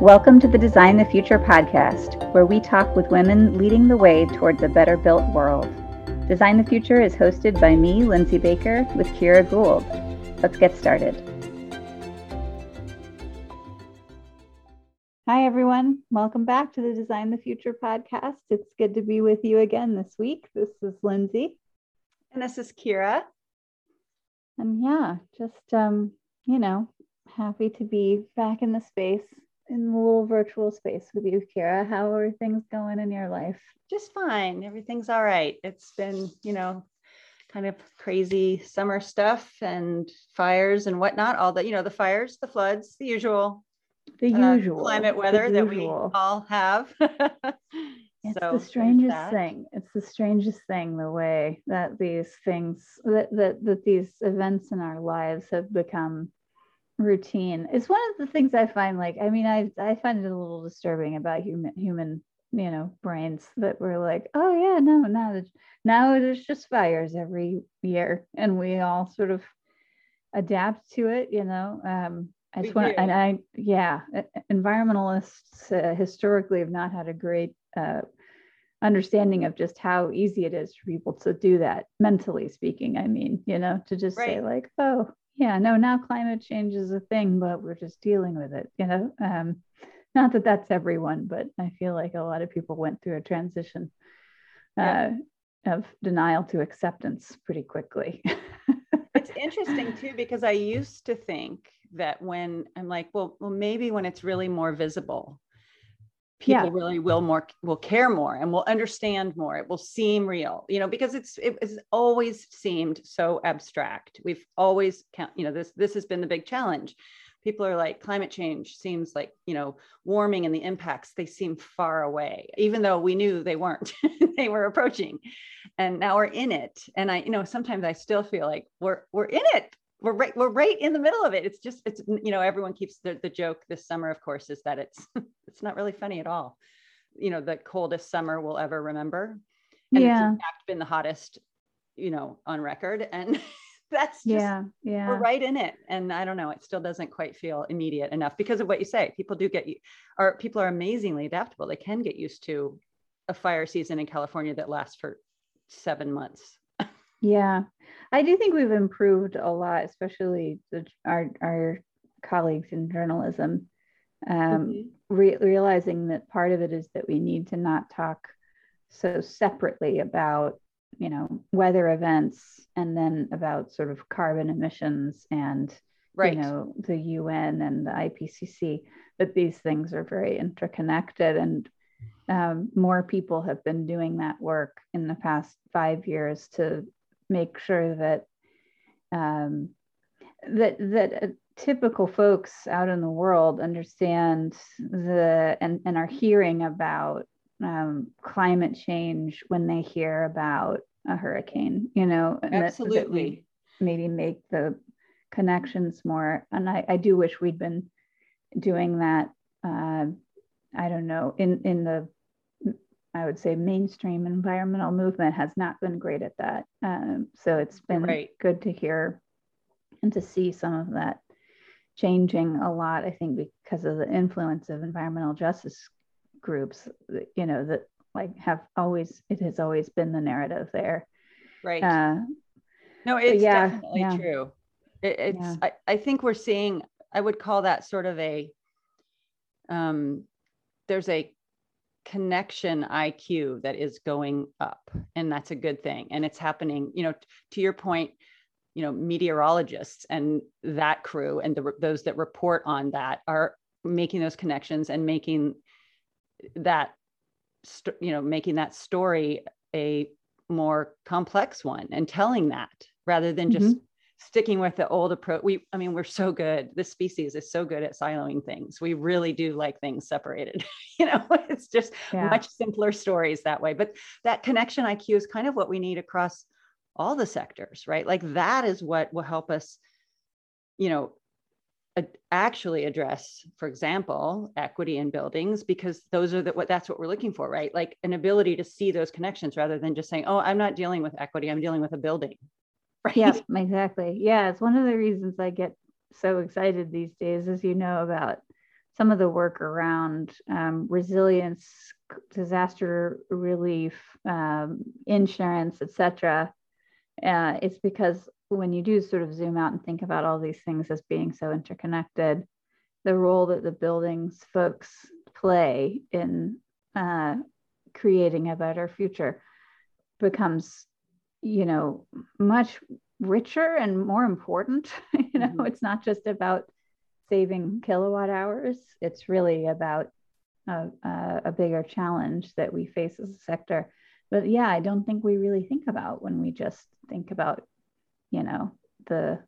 Welcome to the Design the Future podcast, where we talk with women leading the way towards a better built world. Design the Future is hosted by me, Lindsay Baker, with Kira Gould. Let's get started. Hi, everyone. Welcome back to the Design the Future podcast. It's good to be with you again this week. This is Lindsay. And this is Kira. And yeah, just, um, you know, happy to be back in the space in the little virtual space with you, Kira. How are things going in your life? Just fine. Everything's all right. It's been, you know, kind of crazy summer stuff and fires and whatnot. All the, you know, the fires, the floods, the usual, the uh, usual climate weather that we all have. it's so the strangest thing. It's the strangest thing the way that these things that, that that these events in our lives have become routine. It's one of the things I find like, I mean, I I find it a little disturbing about human human, you know, brains that we're like, oh yeah, no, now now there's just fires every year and we all sort of adapt to it, you know. Um I just want and I yeah, environmentalists uh, historically have not had a great uh, understanding of just how easy it is for people to do that mentally speaking i mean you know to just right. say like oh yeah no now climate change is a thing but we're just dealing with it you know? Um, not that that's everyone but i feel like a lot of people went through a transition uh, of denial to acceptance pretty quickly. It's interesting too because i used to think that when i'm like well well maybe when it's really more visible people yeah. really will more will care more and will understand more. It will seem real you know because it's it has always seemed so abstract. We've always you know this this has been the big challenge. People are like climate change seems like you know warming and the impacts they seem far away even though we knew they weren't they were approaching. And now we're in it. And i you know sometimes i still feel like we're we're in it we're right we're right in the middle of it. It's just it's you know everyone keeps the, the joke this summer of course is that it's it's not really funny at all. You know the coldest summer we'll ever remember. And yeah. it's in fact been the hottest you know on record. And that's just, yeah yeah. we're right in it. And i don't know it still doesn't quite feel immediate enough because of what you say. People do get you or people are amazingly adaptable. They can get used to a fire season in california that lasts for seven months yeah, I do think we've improved a lot, especially the, our our colleagues in journalism, um, mm-hmm. re- realizing that part of it is that we need to not talk so separately about you know weather events and then about sort of carbon emissions and right. you know the UN and the IPCC. But these things are very interconnected and um, more people have been doing that work in the past five years to make sure that um, that that uh, typical folks out in the world understand the and, and are hearing about um, climate change when they hear about a hurricane you know absolutely that, that maybe make the connections more. And I, I do wish we'd been doing that uh, i don't know in in the I would say mainstream environmental movement has not been great at that. Um, so it's been right. good to hear and to see some of that changing a lot. I think because of the influence of environmental justice groups, you know, that like have always, it has always been the narrative there. Right. Uh, no, it's yeah, definitely yeah. true. It, it's, yeah. I, I think we're seeing, I would call that sort of a, um, there's a connection IQ that is going up. And that's a good thing. And it's happening, you know, to your point, you know, meteorologists and that crew and the, those that report on that are making those connections and making that, you know, making that story a more complex one and telling that rather than just mm-hmm sticking with the old approach we i mean we're so good. This species is so good at siloing things. We really do like things separated you know? It's just yeah. much simpler stories that way. But that connection iq is kind of what we need across all the sectors right? Like that is what will help us you know actually address for example equity in buildings because those are the what that's what we're looking for right? Like an ability to see those connections rather than just saying oh i'm not dealing with equity i'm dealing with a building Right. Yeah, exactly. Yeah, it's one of the reasons I get so excited these days, as you know, about some of the work around um, resilience, disaster relief, um, insurance, etc., uh, it's because when you do sort of zoom out and think about all these things as being so interconnected, the role that the buildings folks play in uh, creating a better future becomes, you know, much richer and more important. you know, mm-hmm. it's not just about saving kilowatt hours. It's really about a, a, a bigger challenge that we face as a sector. But yeah, I don't think we really think about when we just think about, you know, the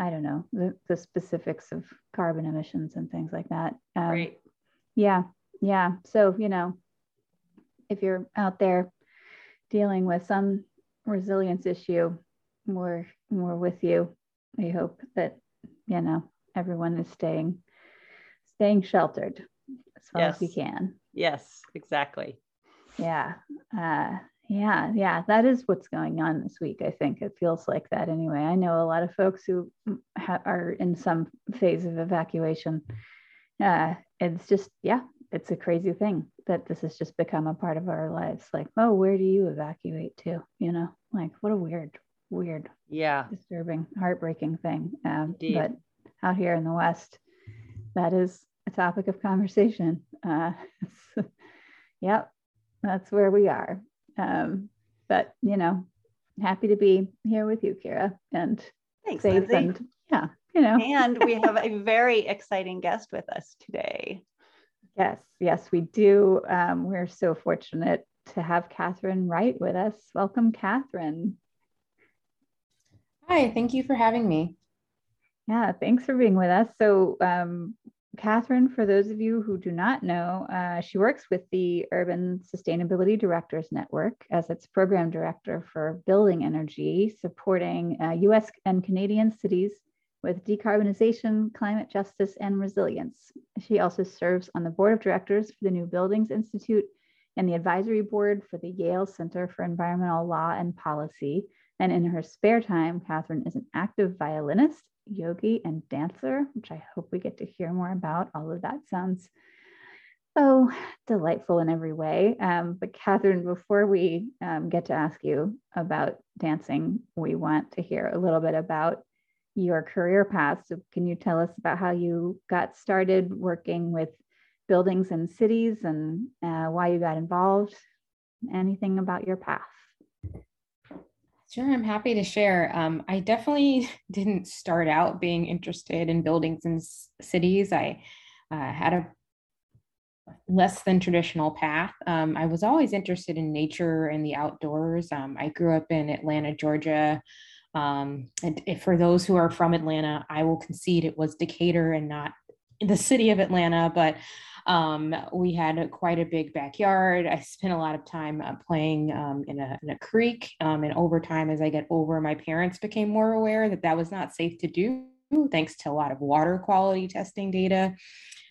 I don't know the, the specifics of carbon emissions and things like that. Um, right. Yeah, yeah. So you know, if you're out there dealing with some resilience issue, we're we're with you. We hope that you know everyone is staying staying sheltered as far yes. as we can. Yes, exactly. Yeah. Uh, yeah, yeah, that is what's going on this week. I think it feels like that anyway. I know a lot of folks who ha- are in some phase of evacuation. Uh, it's just, yeah, it's a crazy thing that this has just become a part of our lives. Like, oh, where do you evacuate to? You know, like what a weird, weird, yeah, disturbing, heartbreaking thing. Um, but out here in the West, that is a topic of conversation. Uh, yep, that's where we are. Um, but you know, happy to be here with you, Kira, and Thanks, safe Lindsay. and yeah, you know. and we have a very exciting guest with us today. Yes, yes, we do. Um, we're so fortunate to have Catherine Wright with us. Welcome, Catherine. Hi, thank you for having me. Yeah, thanks for being with us. So, um, Catherine, for those of you who do not know, uh, she works with the Urban Sustainability Directors Network as its program director for building energy, supporting uh, US and Canadian cities with decarbonization, climate justice, and resilience. She also serves on the board of directors for the New Buildings Institute and the advisory board for the Yale Center for Environmental Law and Policy. And in her spare time, Catherine is an active violinist yogi and dancer, which I hope we get to hear more about. All of that sounds so delightful in every way. Um, but Catherine, before we um, get to ask you about dancing, we want to hear a little bit about your career path. So, can you tell us about how you got started working with buildings and cities and uh, why you got involved? Anything about your path? Sure, I'm happy to share. Um, I definitely didn't start out being interested in buildings and cities. I uh, had a less than traditional path. Um, I was always interested in nature and the outdoors. Um, I grew up in Atlanta, Georgia. Um, and for those who are from Atlanta, I will concede it was Decatur and not the city of Atlanta, but um, we had quite a big backyard. I spent a lot of time uh, playing um, in, a, in, a, creek. Um, and over time, as I get older, my parents became more aware that that was not safe to do, thanks to a lot of water quality testing data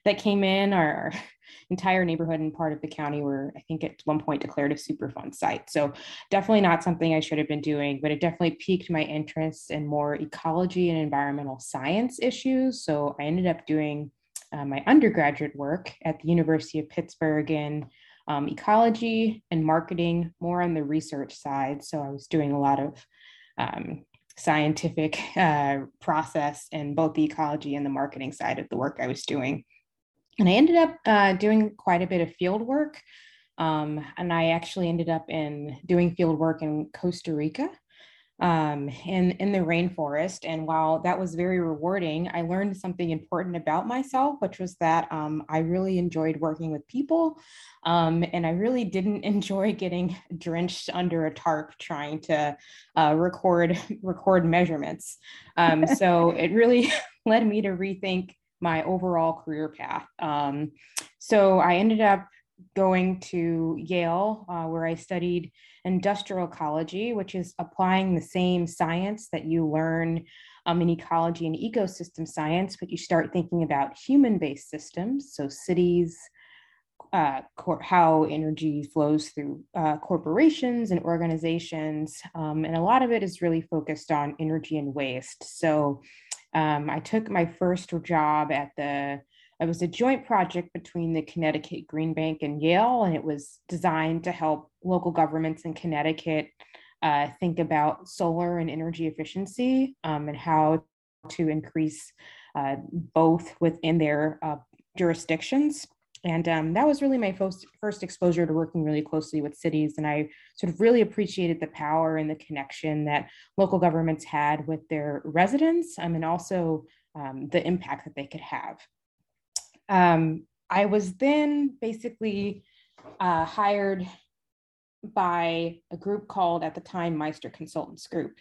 that came in. Our, entire neighborhood and part of the county were, I think, at one point declared a Superfund site. So definitely not something I should have been doing, but it definitely piqued my interest in more ecology and environmental science issues. So I ended up doing uh, my undergraduate work at the University of Pittsburgh in um, ecology and marketing, more on the research side. So I was doing a lot of um, scientific uh, process in both the ecology and the marketing side of the work I was doing. And I ended up uh, doing quite a bit of field work. Um, and I actually ended up in doing field work in Costa Rica um, in, in the rainforest. And while that was very rewarding, I learned something important about myself, which was that um, I really enjoyed working with people. Um, and I really didn't enjoy getting drenched under a tarp trying to uh, record, record measurements. Um, so it really led me to rethink my overall career path. Um, so I ended up going to Yale, uh, where I studied industrial ecology, which is applying the same science that you learn um, in ecology and ecosystem science, but you start thinking about human based systems, so cities. Uh, cor- how energy flows through uh, corporations and organizations. Um, and a lot of it is really focused on energy and waste. So um, I took my first job at the it was a joint project between the Connecticut Green Bank and Yale, and it was designed to help local governments in Connecticut uh, think about solar and energy efficiency um, and how to increase uh, both within their uh, jurisdictions. And um, that was really my first, first exposure to working really closely with cities. And I sort of really appreciated the power and the connection that local governments had with their residents um, and also um, the impact that they could have. Um, I was then basically uh, hired by a group called at the time Meister Consultants Group.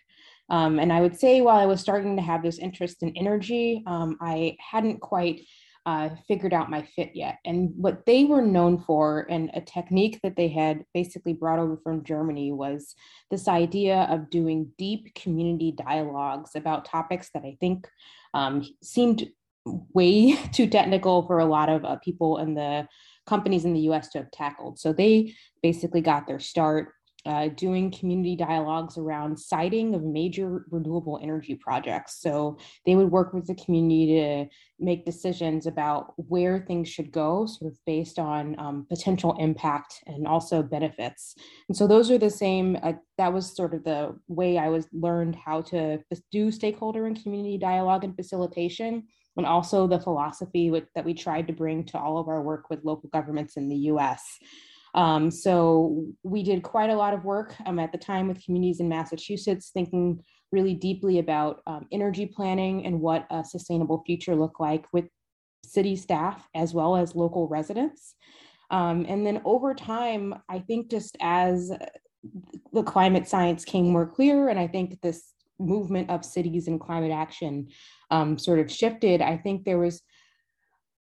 Um, and I would say while I was starting to have this interest in energy, um, I hadn't quite uh, figured out my fit yet. And what they were known for, and a technique that they had basically brought over from Germany, was this idea of doing deep community dialogues about topics that I think um, seemed way too technical for a lot of uh, people in the companies in the US to have tackled. So they basically got their start uh, doing community dialogues around siting of major renewable energy projects. So they would work with the community to make decisions about where things should go, sort of based on um, potential impact and also benefits. And so those are the same, uh, that was sort of the way I was learned how to do stakeholder and community dialogue and facilitation and also the philosophy with, that we tried to bring to all of our work with local governments in the US. Um, so we did quite a lot of work um, at the time with communities in Massachusetts, thinking really deeply about um, energy planning and what a sustainable future looked like with city staff as well as local residents. Um, and then over time, I think just as the climate science came more clear, and I think this movement of cities and climate action um, sort of shifted, I think there was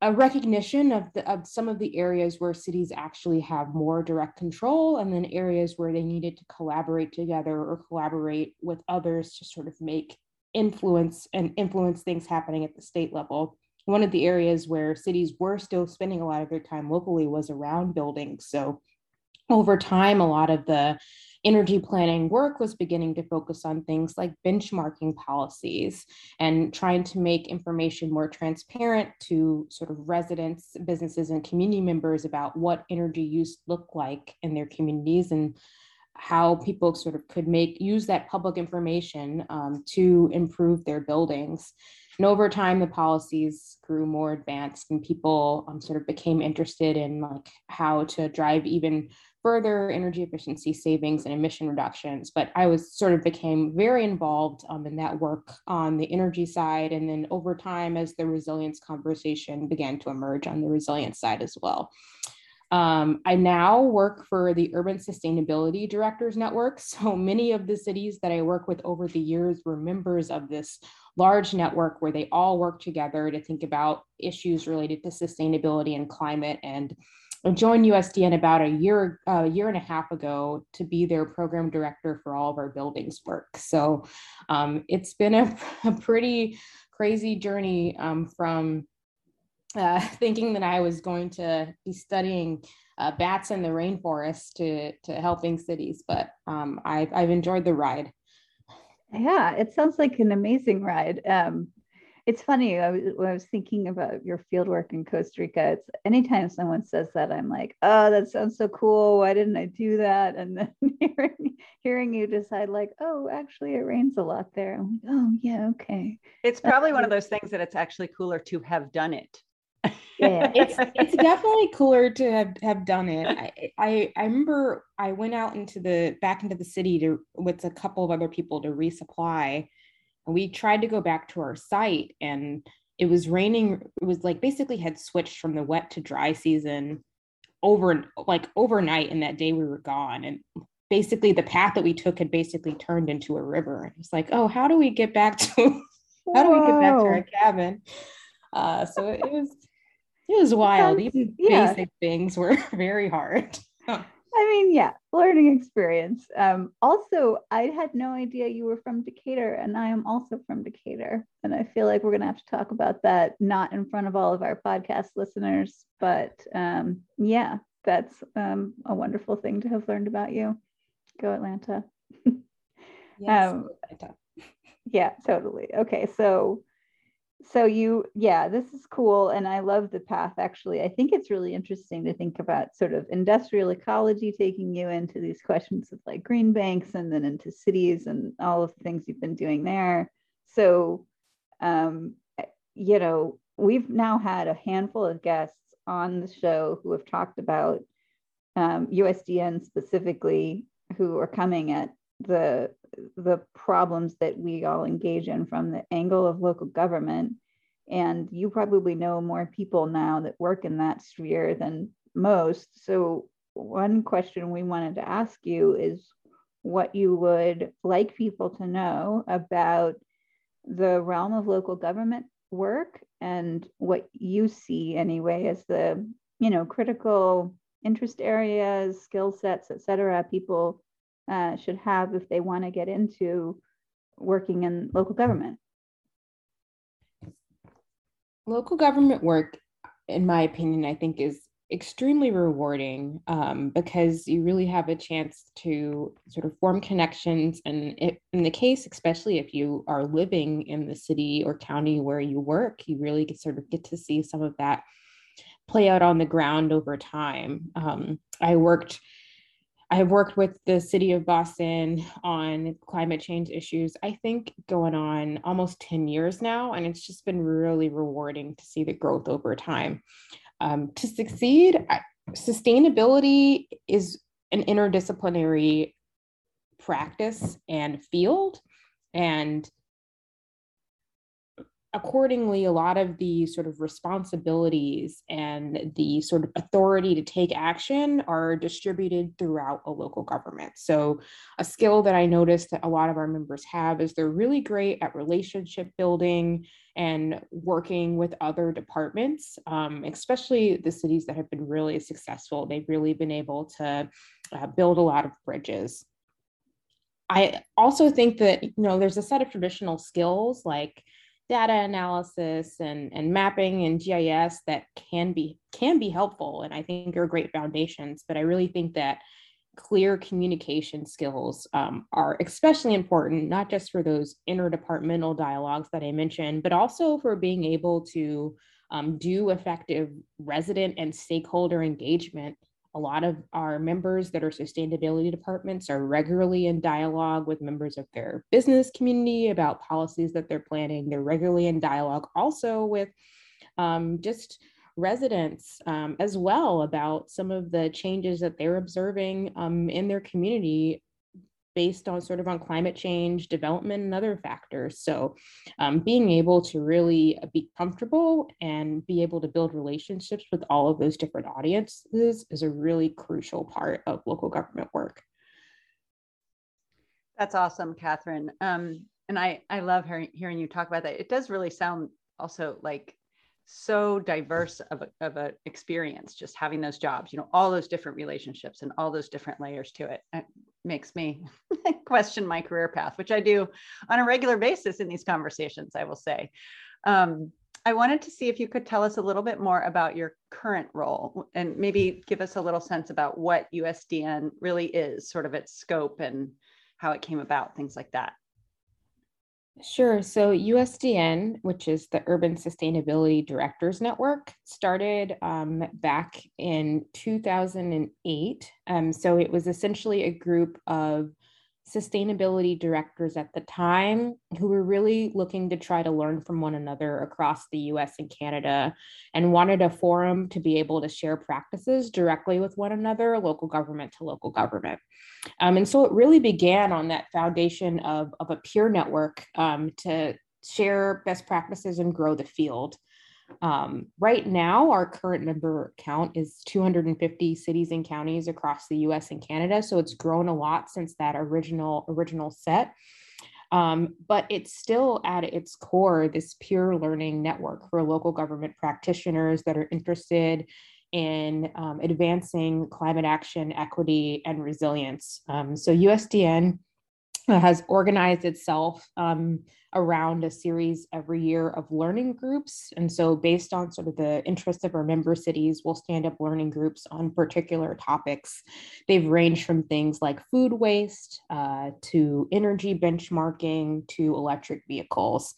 a recognition of, the, of some of the areas where cities actually have more direct control and then areas where they needed to collaborate together or collaborate with others to sort of make influence and influence things happening at the state level. One of the areas where cities were still spending a lot of their time locally was around buildings. So over time a lot of the energy planning work was beginning to focus on things like benchmarking policies and trying to make information more transparent to sort of residents, businesses, and community members about what energy use looked like in their communities and how people sort of could make use that public information um, to improve their buildings. And over time, the policies grew more advanced, and people um, sort of became interested in like how to drive even further energy efficiency savings and emission reductions. But I was sort of became very involved um, in that work on the energy side. And then over time, as the resilience conversation began to emerge on the resilience side as well. Um, I now work for the Urban Sustainability Directors Network. So many of the cities that I work with over the years were members of this large network where they all work together to think about issues related to sustainability and climate and I joined USDN about a year, a uh, year and a half ago to be their program director for all of our buildings work. So um, it's been a, a, pretty crazy journey um, from uh, thinking that I was going to be studying uh, bats in the rainforest to, to helping cities, but um, I've, I've enjoyed the ride. Yeah, it sounds like an amazing ride. Um, it's funny I was, when I was thinking about your fieldwork in Costa Rica. It's anytime someone says that, I'm like, oh, that sounds so cool. Why didn't I do that? And then hearing, hearing you decide, like, oh, actually, it rains a lot there. I'm like, oh, yeah, okay. It's probably one of those things that it's actually cooler to have done it. yeah, it's it's definitely cooler to have have done it. I, I I remember I went out into the back into the city to with a couple of other people to resupply and we tried to go back to our site and it was raining it was like basically had switched from the wet to dry season over like overnight and that day we were gone. And basically the path that we took had basically turned into a river. And it's like oh how do we get back to how do we get back to our cabin? Uh, so it was it was wild. even yeah. basic things were very hard I mean, yeah, learning experience. Um, also, I had no idea you were from Decatur, and I am also from Decatur. And I feel like we're going to have to talk about that, not in front of all of our podcast listeners, but um, yeah, that's um, a wonderful thing to have learned about you. Go Atlanta. yes, um, Atlanta. yeah, totally. Okay, so so you yeah this is cool and i love the path actually. I think it's really interesting to think about sort of industrial ecology taking you into these questions of like green banks and then into cities and all of the things you've been doing there. So um, you know we've now had a handful of guests on the show who have talked about um, usdn specifically who are coming at the the problems that we all engage in from the angle of local government. And you probably know more people now that work in that sphere than most. So, one question we wanted to ask you is what you would like people to know about the realm of local government work and what you see anyway as the you know critical interest areas skill sets et cetera people uh, should have if they want to get into working in local government? Local government work, in my opinion, I think is extremely rewarding um, because you really have a chance to sort of form connections. And it, in the case, especially if you are living in the city or county where you work, you really get, sort of get to see some of that play out on the ground over time. Um, I worked I have worked with the city of Boston on climate change issues, I think going on almost 10 years now. And it's just been really rewarding to see the growth over time. Um, to succeed, sustainability is an interdisciplinary practice and field. And accordingly, a lot of the sort of responsibilities and the sort of authority to take action are distributed throughout a local government. So, a skill that I noticed that a lot of our members have is they're really great at relationship building and working with other departments, um, especially the cities that have been really successful. They've really been able to uh, build a lot of bridges. I also think that you know there's a set of traditional skills like data analysis and, and mapping and GIS that can be can be helpful and I think are great foundations. But I really think that clear communication skills um, are especially important, not just for those interdepartmental dialogues that I mentioned, but also for being able to um, do effective resident and stakeholder engagement a lot of our members that are sustainability departments are regularly in dialogue with members of their business community about policies that they're planning. They're regularly in dialogue also with um, just residents um, as well about some of the changes that they're observing um, in their community based on sort of on climate change development and other factors. So um, being able to really be comfortable and be able to build relationships with all of those different audiences is a really crucial part of local government work. That's awesome catherine. Um, and i i love hearing, hearing you talk about that. It does really sound also like so diverse of a, of an experience just having those jobs you know all those different relationships and all those different layers to it, it makes me question my career path which i do on a regular basis in these conversations i will say. Um, i wanted to see if you could tell us a little bit more about your current role and maybe give us a little sense about what usdn really is sort of its scope and how it came about things like that Sure. So USDN, which is the Urban Sustainability Directors Network, started um, back in 2008. Um, so it was essentially a group of sustainability directors at the time who were really looking to try to learn from one another across the US and Canada and wanted a forum to be able to share practices directly with one another, local government to local government. Um, and so it really began on that foundation of, of a peer network um, to share best practices and grow the field. Um, right now, our current member count is 250 cities and counties across the U.S. and Canada. So it's grown a lot since that original original set. Um, but it's still at its core this peer learning network for local government practitioners that are interested in um, advancing climate action, equity, and resilience. Um, so USDN has organized itself um, around a series every year of learning groups. And so, based on sort of the interests of our member cities, we'll stand up learning groups on particular topics. They've ranged from things like food waste uh, to energy benchmarking to electric vehicles.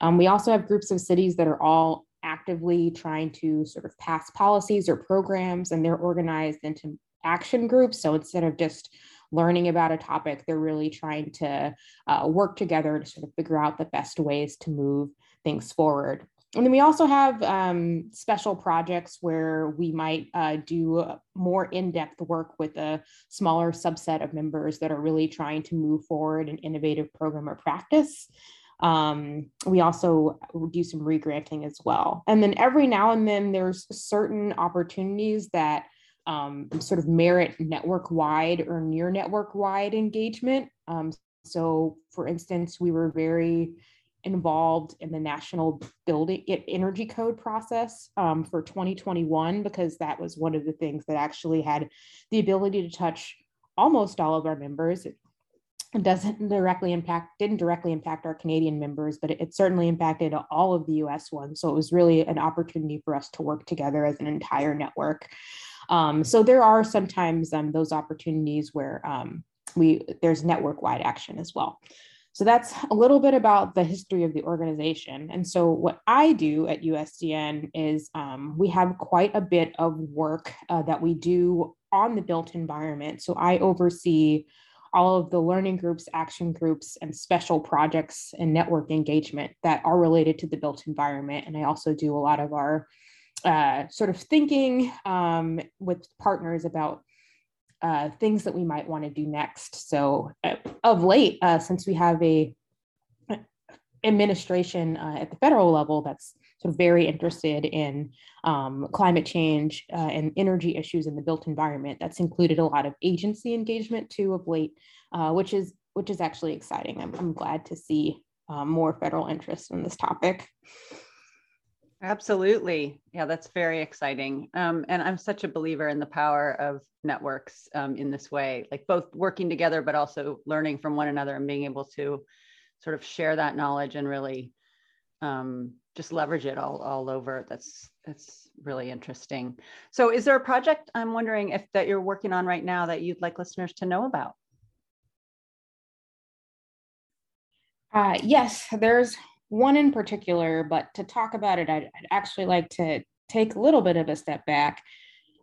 Um, we also have groups of cities that are all actively trying to sort of pass policies or programs, and they're organized into action groups. So instead of just learning about a topic, they're really trying to uh, work together to sort of figure out the best ways to move things forward. And then we also have um, special projects where we might uh, do more in depth work with a smaller subset of members that are really trying to move forward an innovative program or practice. Um, we also do some regranting as well. And then every now and then there's certain opportunities that um, sort of merit network wide or near network wide engagement. Um, so, for instance, we were very involved in the national building energy code process um, for 2021 because that was one of the things that actually had the ability to touch almost all of our members. It doesn't directly impact didn't directly impact our canadian members but it, it certainly impacted all of the us ones. So it was really an opportunity for us to work together as an entire network um, so there are sometimes um, those opportunities where um, we there's network wide action as well. So that's a little bit about the history of the organization. And so what I do at USDN is um, we have quite a bit of work uh, that we do on the built environment. So I oversee all of the learning groups, action groups, and special projects and network engagement that are related to the built environment. And I also do a lot of our uh, sort of thinking um, with partners about uh, things that we might want to do next. So, uh, of late, uh, since we have a administration uh, at the federal level that's sort of very interested in um, climate change uh, and energy issues in the built environment, that's included a lot of agency engagement too of late, which is which is actually exciting. I'm, I'm glad to see more federal interest in this topic. Absolutely. Yeah, that's very exciting. Um, and I'm such a believer in the power of networks um, in this way, like both working together, but also learning from one another and being able to sort of share that knowledge and really um, just leverage it all, all over. That's, that's really interesting. So is there a project I'm wondering if that you're working on right now that you'd like listeners to know about? Uh, yes, there's one in particular, but to talk about it, I'd, I'd actually like to take a little bit of a step back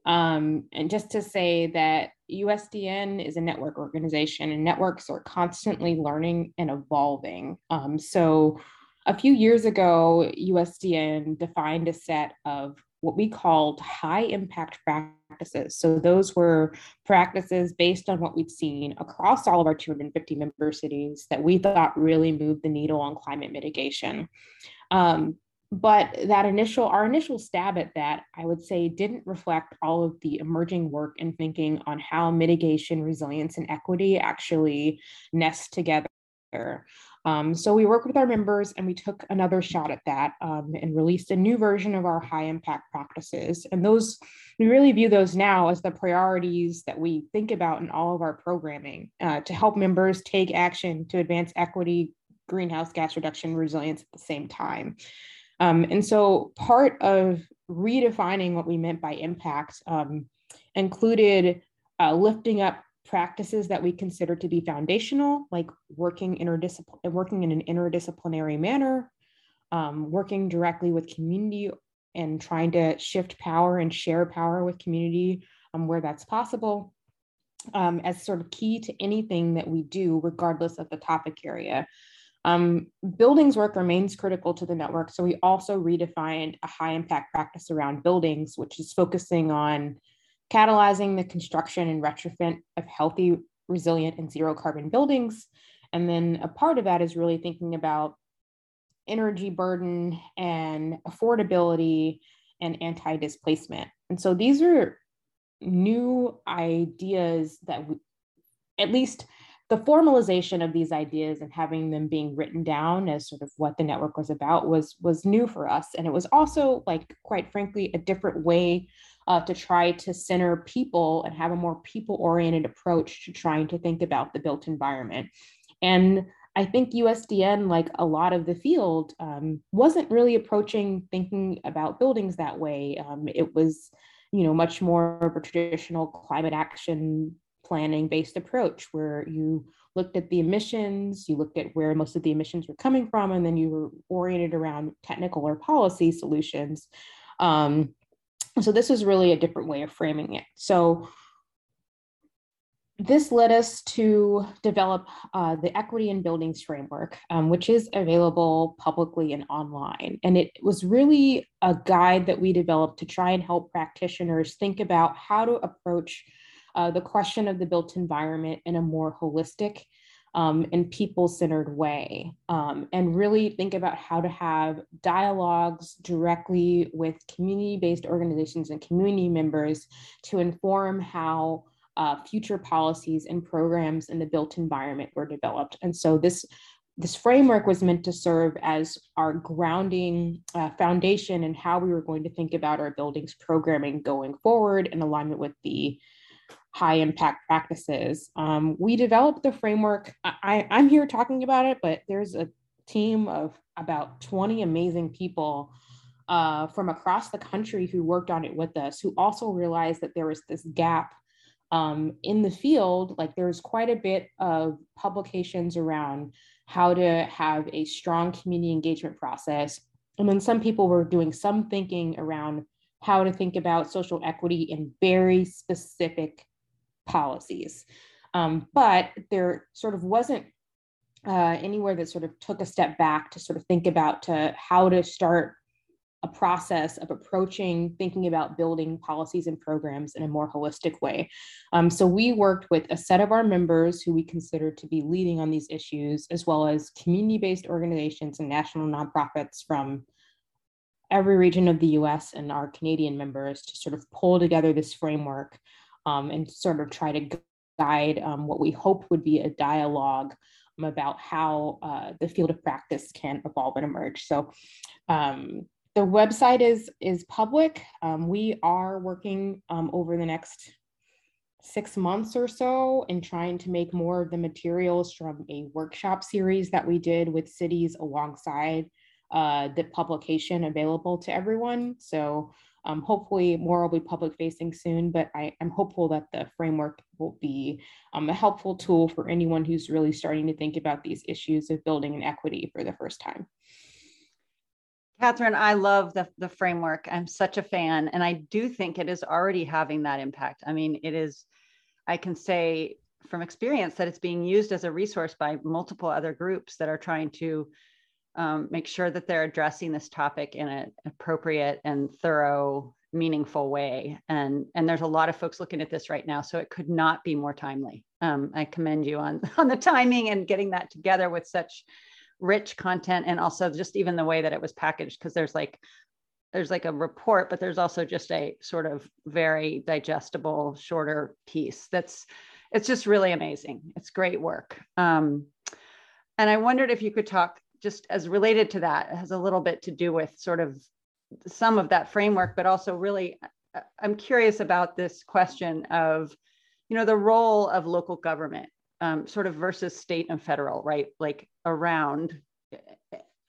um, and just to say that USDN is a network organization and networks are constantly learning and evolving. Um, so a few years ago, USDN defined a set of what we called high impact practices. So those were practices based on what we'd seen across all of our 250 member cities that we thought really moved the needle on climate mitigation. Um, but that initial our initial stab at that i would say didn't reflect all of the emerging work and thinking on how mitigation resilience and equity actually nest together um, so we worked with our members and we took another shot at that um, and released a new version of our high impact practices. And those, we really view those now as the priorities that we think about in all of our programming uh, to help members take action to advance equity, greenhouse gas reduction, resilience at the same time. Um, and so part of redefining what we meant by impact um, included uh, lifting up practices that we consider to be foundational, like working interdiscipl- working in an interdisciplinary manner, um, working directly with community and trying to shift power and share power with community um, where that's possible um, as sort of key to anything that we do, regardless of the topic area. Um, buildings work remains critical to the network, so we also redefined a high impact practice around buildings, which is focusing on catalyzing the construction and retrofit of healthy, resilient, and zero carbon buildings. And then a part of that is really thinking about energy burden and affordability and anti displacement. And so these are new ideas that we, at least the formalization of these ideas and having them being written down as sort of what the network was about was was new for us and it was also like quite frankly a different way uh, to try to center people and have a more people oriented approach to trying to think about the built environment. And I think USDN, like a lot of the field, um, wasn't really approaching thinking about buildings that way. Um, it was, you know, much more of a traditional climate action planning based approach where you looked at the emissions, you looked at where most of the emissions were coming from, and then you were oriented around technical or policy solutions. Um, so this was really a different way of framing it. So this led us to develop uh, the Equity in Buildings Framework, um, which is available publicly and online. And it was really a guide that we developed to try and help practitioners think about how to approach uh, the question of the built environment in a more holistic um, and people centered way, um, and really think about how to have dialogues directly with community based organizations and community members to inform how uh, future policies and programs in the built environment were developed. And so this this framework was meant to serve as our grounding uh, foundation and how we were going to think about our buildings programming going forward in alignment with the high impact practices. Um, we developed the framework. I, I'm here talking about it, but there's a team of about 20 amazing people uh, from across the country who worked on it with us, who also realized that there was this gap um, in the field, like there's quite a bit of publications around how to have a strong community engagement process. And then some people were doing some thinking around how to think about social equity in very specific policies. Um, but there sort of wasn't uh, anywhere that sort of took a step back to sort of think about to how to start a process of approaching thinking about building policies and programs in a more holistic way. Um, so we worked with a set of our members who we considered to be leading on these issues, as well as community-based organizations and national nonprofits from every region of the US and our Canadian members to sort of pull together this framework um, and sort of try to guide um, what we hope would be a dialogue about how uh, the field of practice can evolve and emerge. So um, the website is is public. Um, we are working um, over the next six months or so in trying to make more of the materials from a workshop series that we did with cities alongside uh, the publication available to everyone. So um, hopefully more will be public facing soon, but I, am hopeful that the framework will be um, a helpful tool for anyone who's really starting to think about these issues of building an equity for the first time. Catherine, I love the, the framework. I'm such a fan. And I do think it is already having that impact. I mean, it is, I can say from experience that it's being used as a resource by multiple other groups that are trying to um, make sure that they're addressing this topic in an appropriate and thorough, meaningful way. And, and there's a lot of folks looking at this right now. So it could not be more timely. Um, I commend you on, on the timing and getting that together with such rich content and also just even the way that it was packaged because there's like there's like a report but there's also just a sort of very digestible shorter piece that's it's just really amazing it's great work um, and i wondered if you could talk just as related to that has a little bit to do with sort of some of that framework but also really i'm curious about this question of you know the role of local government um, sort of versus state and federal, right? Like around,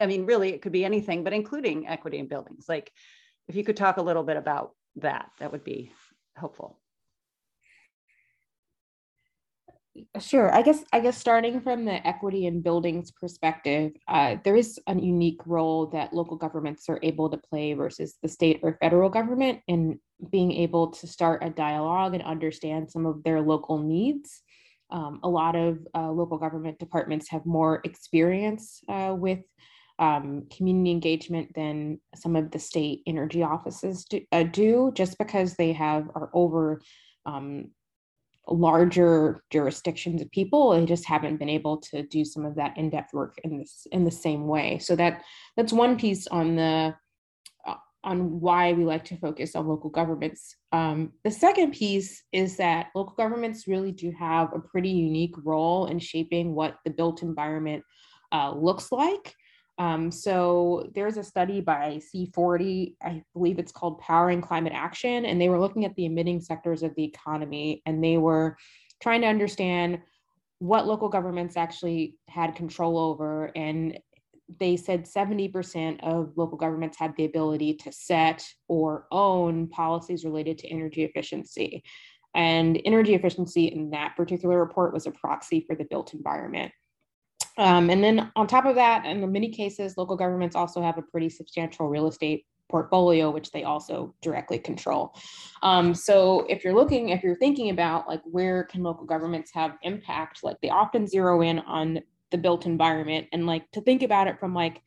I mean, really, it could be anything, but including equity in buildings. Like, if you could talk a little bit about that, that would be helpful. Sure. I guess I guess starting from the equity and buildings perspective, uh, there is a unique role that local governments are able to play versus the state or federal government in being able to start a dialogue and understand some of their local needs um, a lot of uh, local government departments have more experience uh, with um, community engagement than some of the state energy offices do, uh, do just because they have are over um, larger jurisdictions of people they just haven't been able to do some of that in-depth work in this in the same way so that that's one piece on the on why we like to focus on local governments. Um, the second piece is that local governments really do have a pretty unique role in shaping what the built environment uh, looks like. Um, so there's a study by C40, I believe it's called Powering Climate Action, and they were looking at the emitting sectors of the economy and they were trying to understand what local governments actually had control over. And they said 70% of local governments had the ability to set or own policies related to energy efficiency. And energy efficiency in that particular report was a proxy for the built environment. Um, and then on top of that, in many cases, local governments also have a pretty substantial real estate portfolio, which they also directly control. Um, so if you're looking, if you're thinking about like where can local governments have impact, like they often zero in on the built environment and like to think about it from like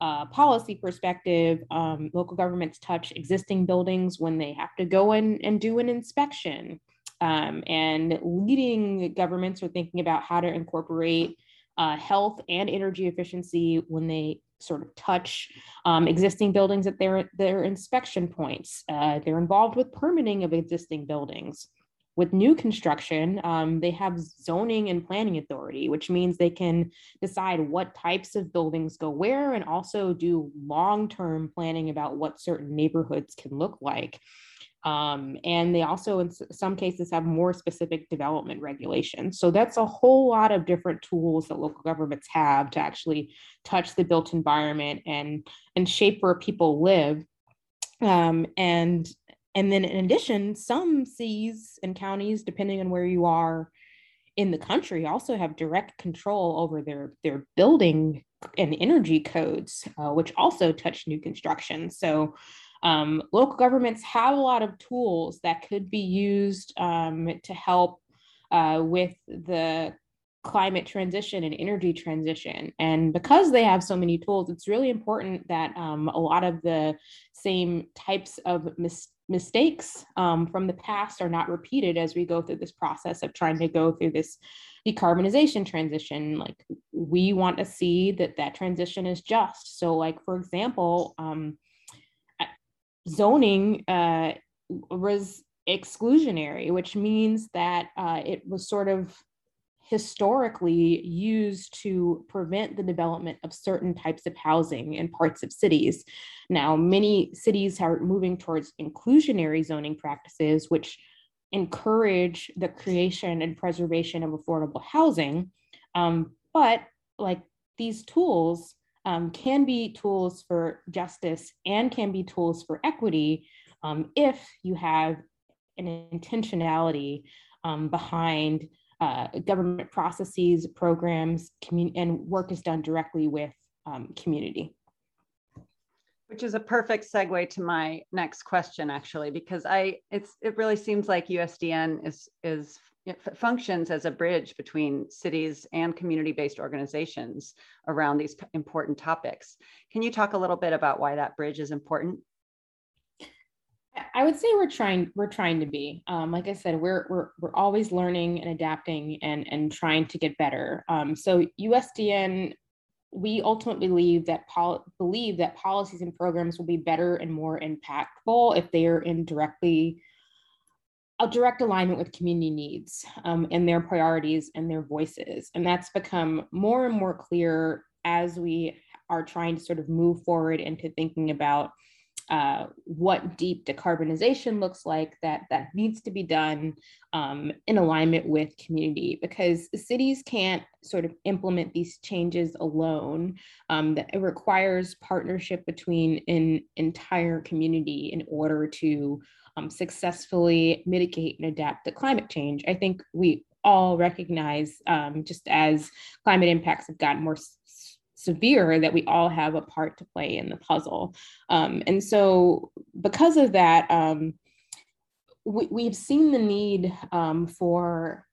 a policy perspective, um, local governments touch existing buildings when they have to go in and do an inspection. Um, and leading governments are thinking about how to incorporate uh, health and energy efficiency when they sort of touch um, existing buildings at their, their inspection points. Uh, they're involved with permitting of existing buildings. With new construction, um, they have zoning and planning authority, which means they can decide what types of buildings go where and also do long term planning about what certain neighborhoods can look like. Um, and they also, in some cases, have more specific development regulations. So that's a whole lot of different tools that local governments have to actually touch the built environment and and shape where people live. Um, and and then in addition, some cities and counties, depending on where you are in the country, also have direct control over their their building and energy codes, uh, which also touch new construction. So um, local governments have a lot of tools that could be used um, to help uh, with the climate transition and energy transition. And because they have so many tools, it's really important that um, a lot of the same types of mis- mistakes um, from the past are not repeated as we go through this process of trying to go through this decarbonization transition. Like we want to see that that transition is just. So, like for example, um, zoning uh, was exclusionary, which means that uh, it was sort of historically used to prevent the development of certain types of housing in parts of cities. Now, many cities are moving towards inclusionary zoning practices, which encourage the creation and preservation of affordable housing. Um, but like these tools um, can be tools for justice and can be tools for equity um, if you have an intentionality um, behind uh, government processes, programs, and work is done directly with um, community. Which is a perfect segue to my next question, actually, because I it's it really seems like USDN is is functions as a bridge between cities and community-based organizations around these important topics. Can you talk a little bit about why that bridge is important? I would say we're trying we're trying to be. Um, like I said, we're we're we're always learning and adapting and and trying to get better. Um, so USDN, we ultimately believe that pol- believe that policies and programs will be better and more impactful if they are in directly a direct alignment with community needs um, and their priorities and their voices. And that's become more and more clear as we are trying to sort of move forward into thinking about uh, what deep decarbonization looks like that that needs to be done um, in alignment with community because cities can't sort of implement these changes alone um, that it requires partnership between an entire community in order to um, successfully mitigate and adapt to climate change. I think we all recognize, um, just as climate impacts have gotten more severe, that we all have a part to play in the puzzle. Um, and so, because of that, um, we, we've seen the need um, for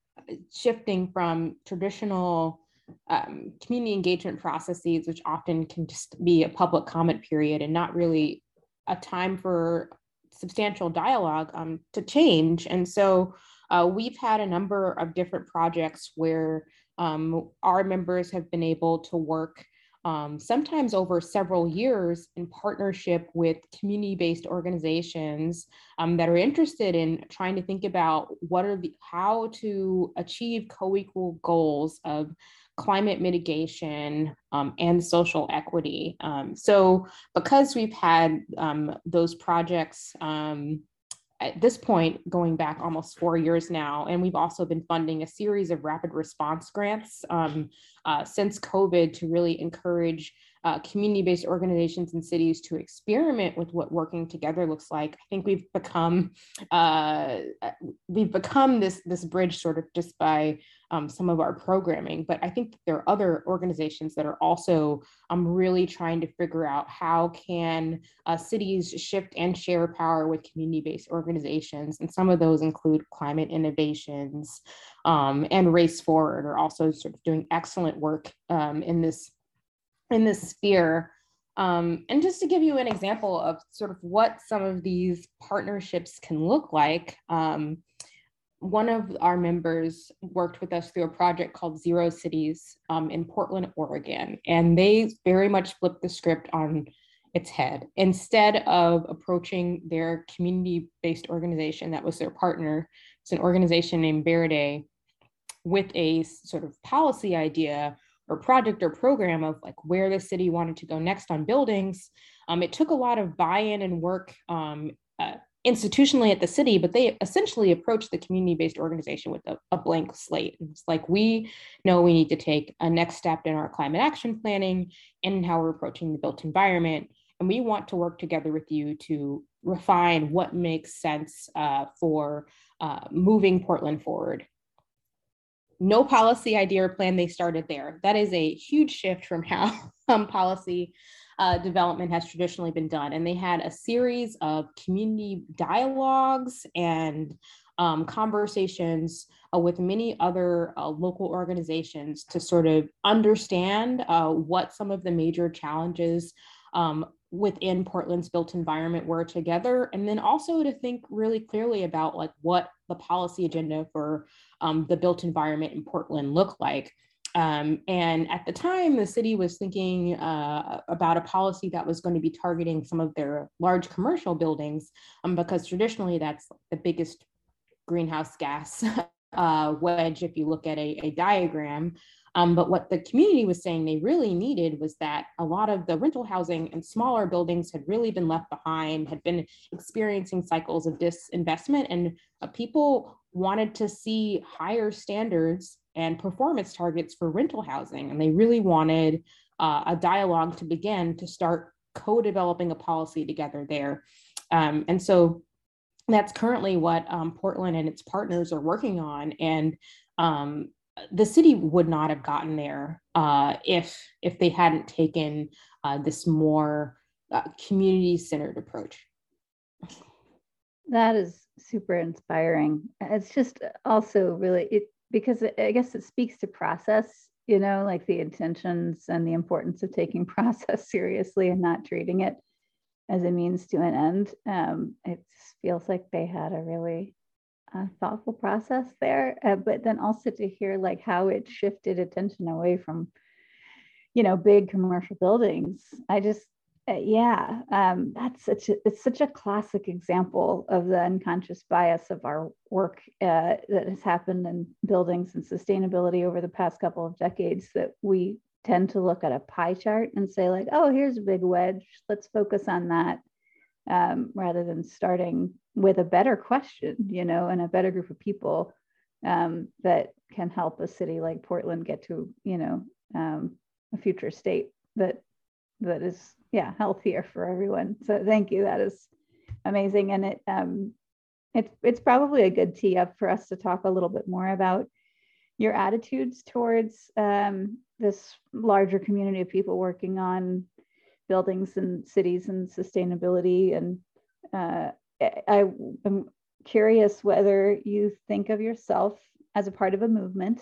shifting from traditional um, community engagement processes, which often can just be a public comment period and not really a time for substantial dialogue um, to change. And so uh, we've had a number of different projects where um, our members have been able to work um, sometimes over several years in partnership with community-based organizations um, that are interested in trying to think about what are the how to achieve co-equal goals of climate mitigation um, and social equity. Um, so because we've had um, those projects um, at this point, going back almost four years now, and we've also been funding a series of rapid response grants um, uh, since COVID to really encourage uh, community-based organizations and cities to experiment with what working together looks like. I think we've become uh, we've become this this bridge sort of just by um, some of our programming. But I think there are other organizations that are also um, really trying to figure out how can uh, cities shift and share power with community-based organizations. And some of those include climate innovations um, and Race Forward are also sort of doing excellent work um, in this in this sphere. Um, and just to give you an example of sort of what some of these partnerships can look like, um, one of our members worked with us through a project called Zero Cities um, in Portland, Oregon, and they very much flipped the script on its head. Instead of approaching their community-based organization that was their partner, it's an organization named Verde, with a sort of policy idea or project or program of like where the city wanted to go next on buildings. Um, it took a lot of buy-in and work um, uh, institutionally at the city, but they essentially approached the community-based organization with a, a, blank slate. It's like we know we need to take a next step in our climate action planning and how we're approaching the built environment. And we want to work together with you to refine what makes sense uh, for uh, moving Portland forward. No policy idea or plan, they started there. That is a huge shift from how um, policy uh, development has traditionally been done. And they had a series of community dialogues and um, conversations uh, with many other uh, local organizations to sort of understand uh, what some of the major challenges um, within Portland's built environment were together, and then also to think really clearly about like what the policy agenda for um, the built environment in Portland looked like. Um, and at the time, the city was thinking uh, about a policy that was going to be targeting some of their large commercial buildings, um, because traditionally that's the biggest greenhouse gas uh, wedge if you look at a, a diagram. Um, but what the community was saying they really needed was that a lot of the rental housing and smaller buildings had really been left behind, had been experiencing cycles of disinvestment, and uh, people wanted to see higher standards and performance targets for rental housing. And they really wanted uh, a dialogue to begin to start co developing a policy together there. Um, and so that's currently what um, Portland and its partners are working on. And um, the city would not have gotten there uh, if if they hadn't taken uh, this more uh, community centered approach. That is super inspiring. It's just also really it because I guess it speaks to process, you know, like the intentions and the importance of taking process seriously and not treating it as a means to an end. Um, it feels like they had a really uh, thoughtful process there, uh, but then also to hear like how it shifted attention away from, you know, big commercial buildings. I just uh, yeah, um, that's such a, it's such a classic example of the unconscious bias of our work uh, that has happened in buildings and sustainability over the past couple of decades. That we tend to look at a pie chart and say like, oh, here's a big wedge. Let's focus on that, um, rather than starting with a better question, you know, and a better group of people um, that can help a city like Portland get to, you know, um, a future state that that is yeah healthier for everyone. So thank you. That is amazing. And it um it's it's probably a good tee up for us to talk a little bit more about your attitudes towards um, this larger community of people working on buildings and cities and sustainability. And uh, I am curious whether you think of yourself as a part of a movement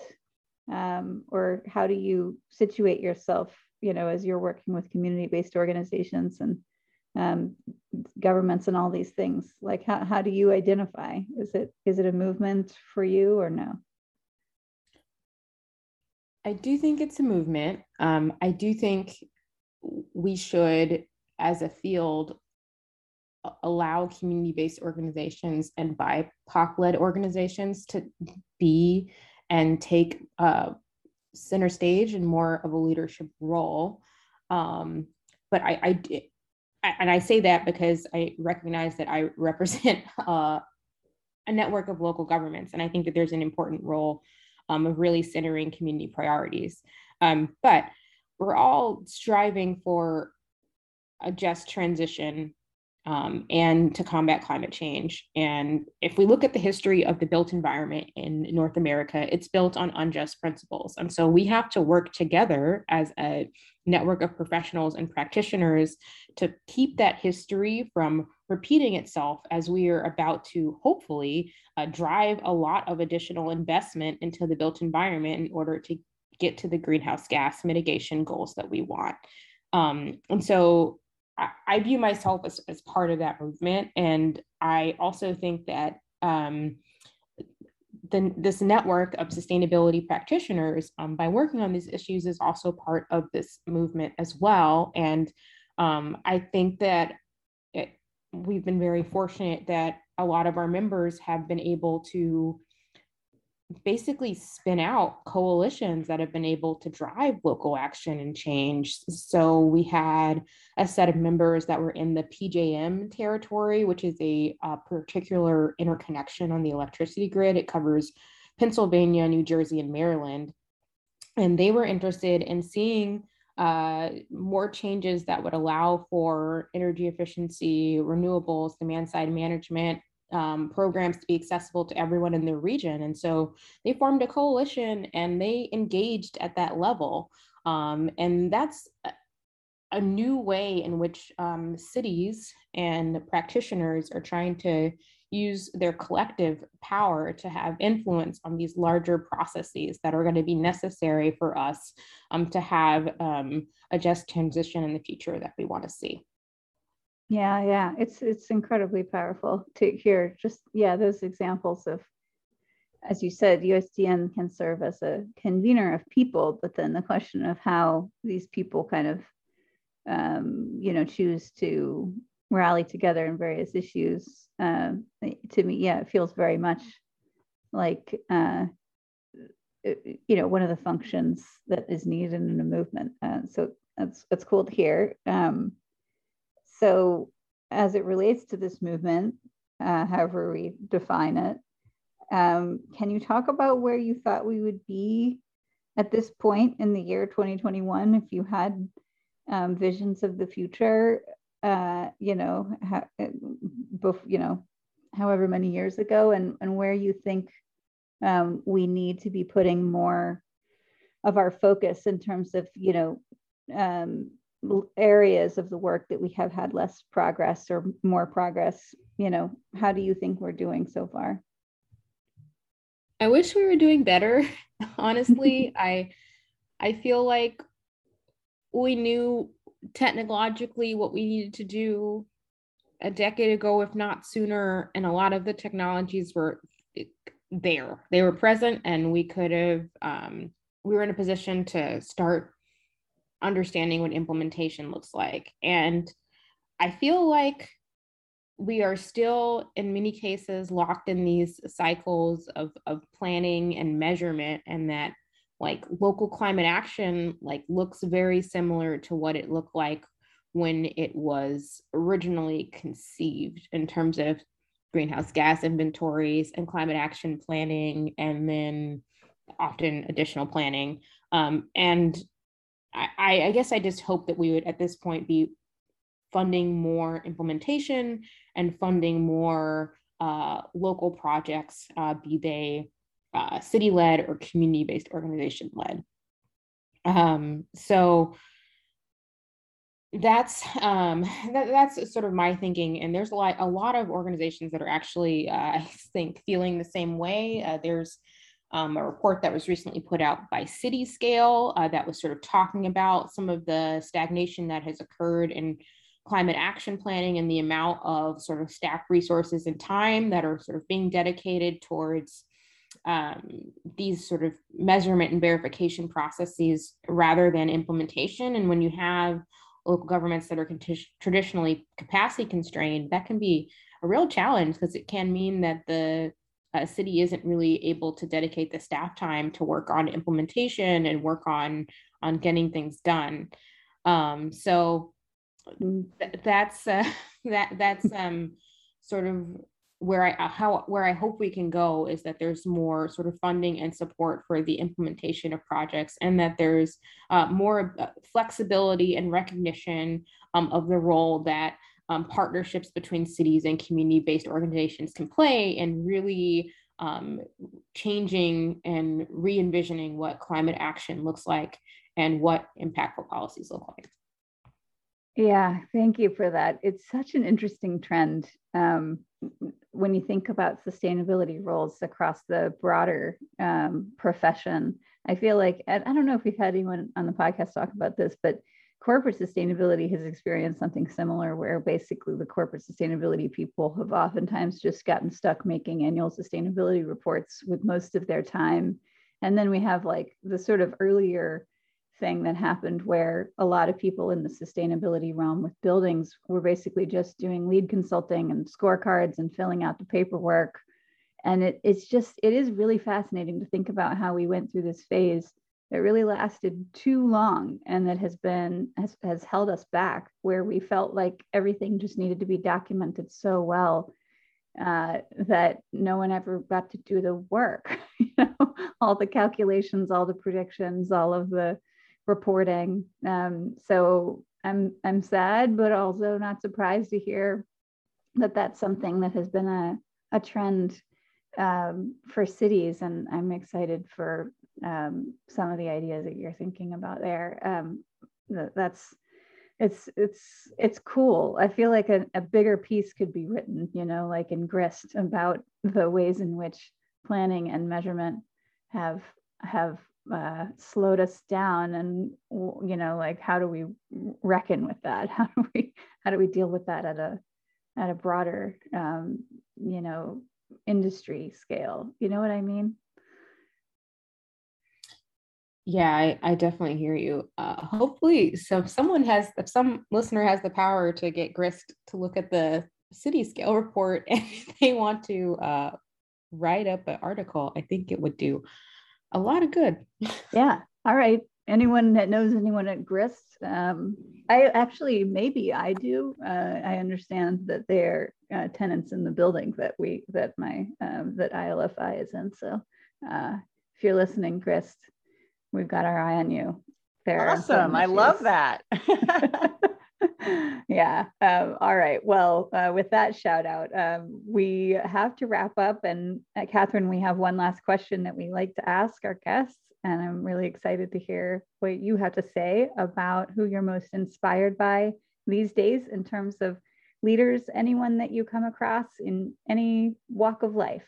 um, or how do you situate yourself you know, as you're working with community-based organizations and um, governments and all these things, like how, how do you identify? Is it is it a movement for you or no? I do think it's a movement. Um, I do think we should, as a field, allow community-based organizations and BIPOC-led organizations to be and take uh, center stage and more of a leadership role. Um, but I, I, and I say that because I recognize that I represent uh, a network of local governments, and I think that there's an important role um, of really centering community priorities. Um, but we're all striving for a just transition um, and to combat climate change. And if we look at the history of the built environment in North America, it's built on unjust principles. And so we have to work together as a network of professionals and practitioners to keep that history from repeating itself as we are about to hopefully uh, drive a lot of additional investment into the built environment in order to get to the greenhouse gas mitigation goals that we want. Um, and so I, view myself as, as part of that movement. And I also think that um, the, this network of sustainability practitioners, um, by working on these issues, is also part of this movement as well. And um, I think that it, we've been very fortunate that a lot of our members have been able to basically spin out coalitions that have been able to drive local action and change. So we had a set of members that were in the PJM territory, which is a, a particular interconnection on the electricity grid. It covers Pennsylvania, New Jersey, and Maryland. And they were interested in seeing uh, more changes that would allow for energy efficiency, renewables, demand side management, um, programs to be accessible to everyone in their region. And so they formed a coalition and they engaged at that level. Um, and that's a new way in which um, cities and practitioners are trying to use their collective power to have influence on these larger processes that are going to be necessary for us um, to have um, a just transition in the future that we want to see. Yeah, yeah, it's it's incredibly powerful to hear just yeah those examples of, as you said, USDN can serve as a convener of people, but then the question of how these people kind of, um, you know, choose to rally together in various issues. Uh, to me, yeah, it feels very much like uh, you know one of the functions that is needed in a movement. Uh, so that's that's cool to hear. Um, so, as it relates to this movement, uh, however we define it, um, can you talk about where you thought we would be at this point in the year 2021 if you had um, visions of the future? Uh, you know, ha- bef- you know, however many years ago, and and where you think um, we need to be putting more of our focus in terms of you know um, areas of the work that we have had less progress or more progress you know how do you think we're doing so far? I wish we were doing better honestly. I i feel like we knew technologically what we needed to do a decade ago if not sooner and a lot of the technologies were there. They were present and we could have um, we were in a position to start understanding what implementation looks like. And I feel like we are still in many cases locked in these cycles of, of planning and measurement and that like local climate action like looks very similar to what it looked like when it was originally conceived in terms of greenhouse gas inventories and climate action planning and then often additional planning um, and I, I guess I just hope that we would at this point be funding more implementation and funding more uh, local projects, uh, be they uh, city led or community based organization led. Um, so that's um, that, that's sort of my thinking, and there's a lot a lot of organizations that are actually uh, I think feeling the same way. Uh, there's um, a report that was recently put out by Cityscale uh, that was sort of talking about some of the stagnation that has occurred in climate action planning and the amount of sort of staff resources and time that are sort of being dedicated towards um, these sort of measurement and verification processes rather than implementation. And when you have local governments that are traditionally capacity constrained, that can be a real challenge because it can mean that the a city isn't really able to dedicate the staff time to work on implementation and work on on getting things done. Um, so that's uh, that that's um sort of where I uh, how where I hope we can go is that there's more sort of funding and support for the implementation of projects, and that there's uh, more uh, flexibility and recognition um, of the role that um, partnerships between cities and community-based organizations can play in really um, changing and re-envisioning what climate action looks like and what impactful policies look like. Yeah, thank you for that. It's such an interesting trend um, when you think about sustainability roles across the broader um, profession. I feel like, I don't know if we've had anyone on the podcast talk about this, but corporate sustainability has experienced something similar where basically the corporate sustainability people have oftentimes just gotten stuck making annual sustainability reports with most of their time. And then we have like the sort of earlier thing that happened where a lot of people in the sustainability realm with buildings were basically just doing LEED consulting and scorecards and filling out the paperwork. And it, it's just, it is really fascinating to think about how we went through this phase that really lasted too long and that has been, has, has held us back where we felt like everything just needed to be documented so well uh, that no one ever got to do the work. you know, all the calculations, all the predictions, all of the reporting. Um, so I'm I'm sad, but also not surprised to hear that that's something that has been a a trend um, for cities, and I'm excited for um, some of the ideas that you're thinking about there. Um, that's it's it's it's cool. I feel like a, a bigger piece could be written, you know, like in Grist about the ways in which planning and measurement have have uh, slowed us down and you know like how do we reckon with that how do we how do we deal with that at a at a broader um, you know industry scale you know what i mean yeah i, I definitely hear you uh, hopefully so if someone has if some listener has the power to get grist to look at the city scale report and they want to uh, write up an article i think it would do a lot of good. yeah. All right. Anyone that knows anyone at Grist, um, I actually maybe I do. Uh, I understand that they're uh, tenants in the building that we that my um, that ILFI is in. So uh, if you're listening, Grist, we've got our eye on you. There awesome. I love that. yeah. Um, all right. Well, uh, with that shout out, um, we have to wrap up. And uh, Catherine, we have one last question that we like to ask our guests. And I'm really excited to hear what you have to say about who you're most inspired by these days in terms of leaders, anyone that you come across in any walk of life.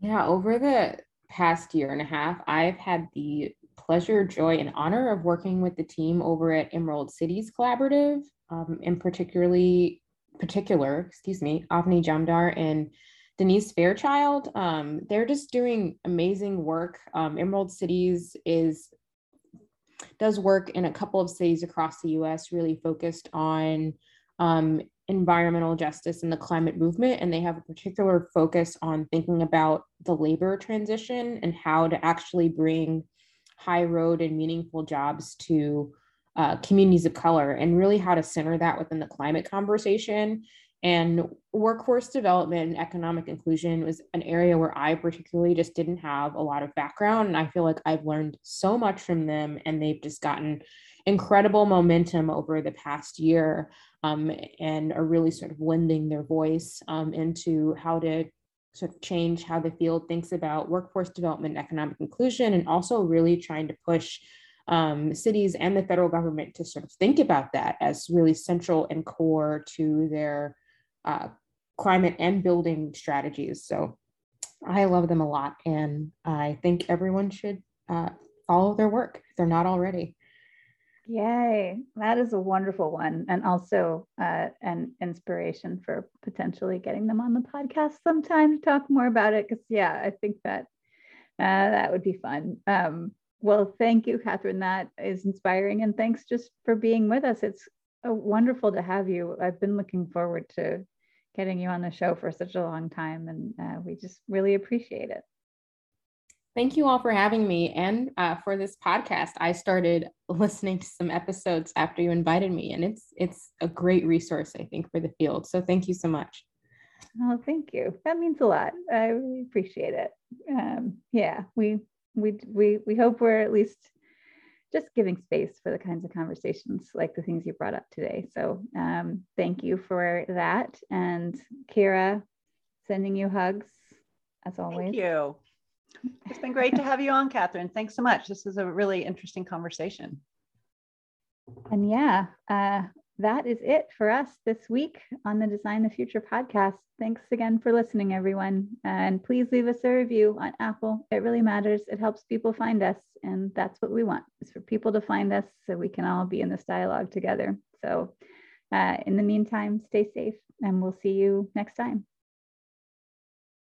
Yeah, over the past year and a half, I've had the pleasure, joy, and honor of working with the team over at Emerald Cities Collaborative, um, and particularly particular, excuse me, Avni Jamdar and Denise Fairchild. Um, they're just doing amazing work. Um, Emerald Cities is does work in a couple of cities across the U.S. Really focused on um, environmental justice and the climate movement, and they have a particular focus on thinking about the labor transition and how to actually bring high road and meaningful jobs to uh, communities of color and really how to center that within the climate conversation. And workforce development and economic inclusion was an area where i particularly just didn't have a lot of background and i feel like i've learned so much from them and they've just gotten incredible momentum over the past year um, and are really sort of lending their voice um, into how to sort of change how the field thinks about workforce development economic inclusion, and also really trying to push um, cities and the federal government to sort of think about that as really central and core to their uh, climate and building strategies. So I love them a lot, and I think everyone should uh, follow their work if they're not already. Yay, that is a wonderful one. And also uh, an inspiration for potentially getting them on the podcast sometime to talk more about it. Because, yeah, I think that uh, that would be fun. Um, well, thank you, Catherine. That is inspiring. And thanks just for being with us. It's uh, wonderful to have you. I've been looking forward to getting you on the show for such a long time. And uh, we just really appreciate it. Thank you all for having me and uh, for this podcast. I started listening to some episodes after you invited me, and it's it's a great resource, I think, for the field. So thank you so much. Oh, thank you. That means a lot. I really appreciate it. Um, yeah, we we we we hope we're at least just giving space for the kinds of conversations like the things you brought up today. So um, thank you for that. And Kira, sending you hugs as always. Thank you. It's been great to have you on, Catherine. Thanks so much. This is a really interesting conversation. And yeah, uh, that is it for us this week on the Design the Future podcast. Thanks again for listening, everyone. And please leave us a review on Apple. It really matters. It helps people find us. And that's what we want is for people to find us so we can all be in this dialogue together. So uh, in the meantime, stay safe and we'll see you next time.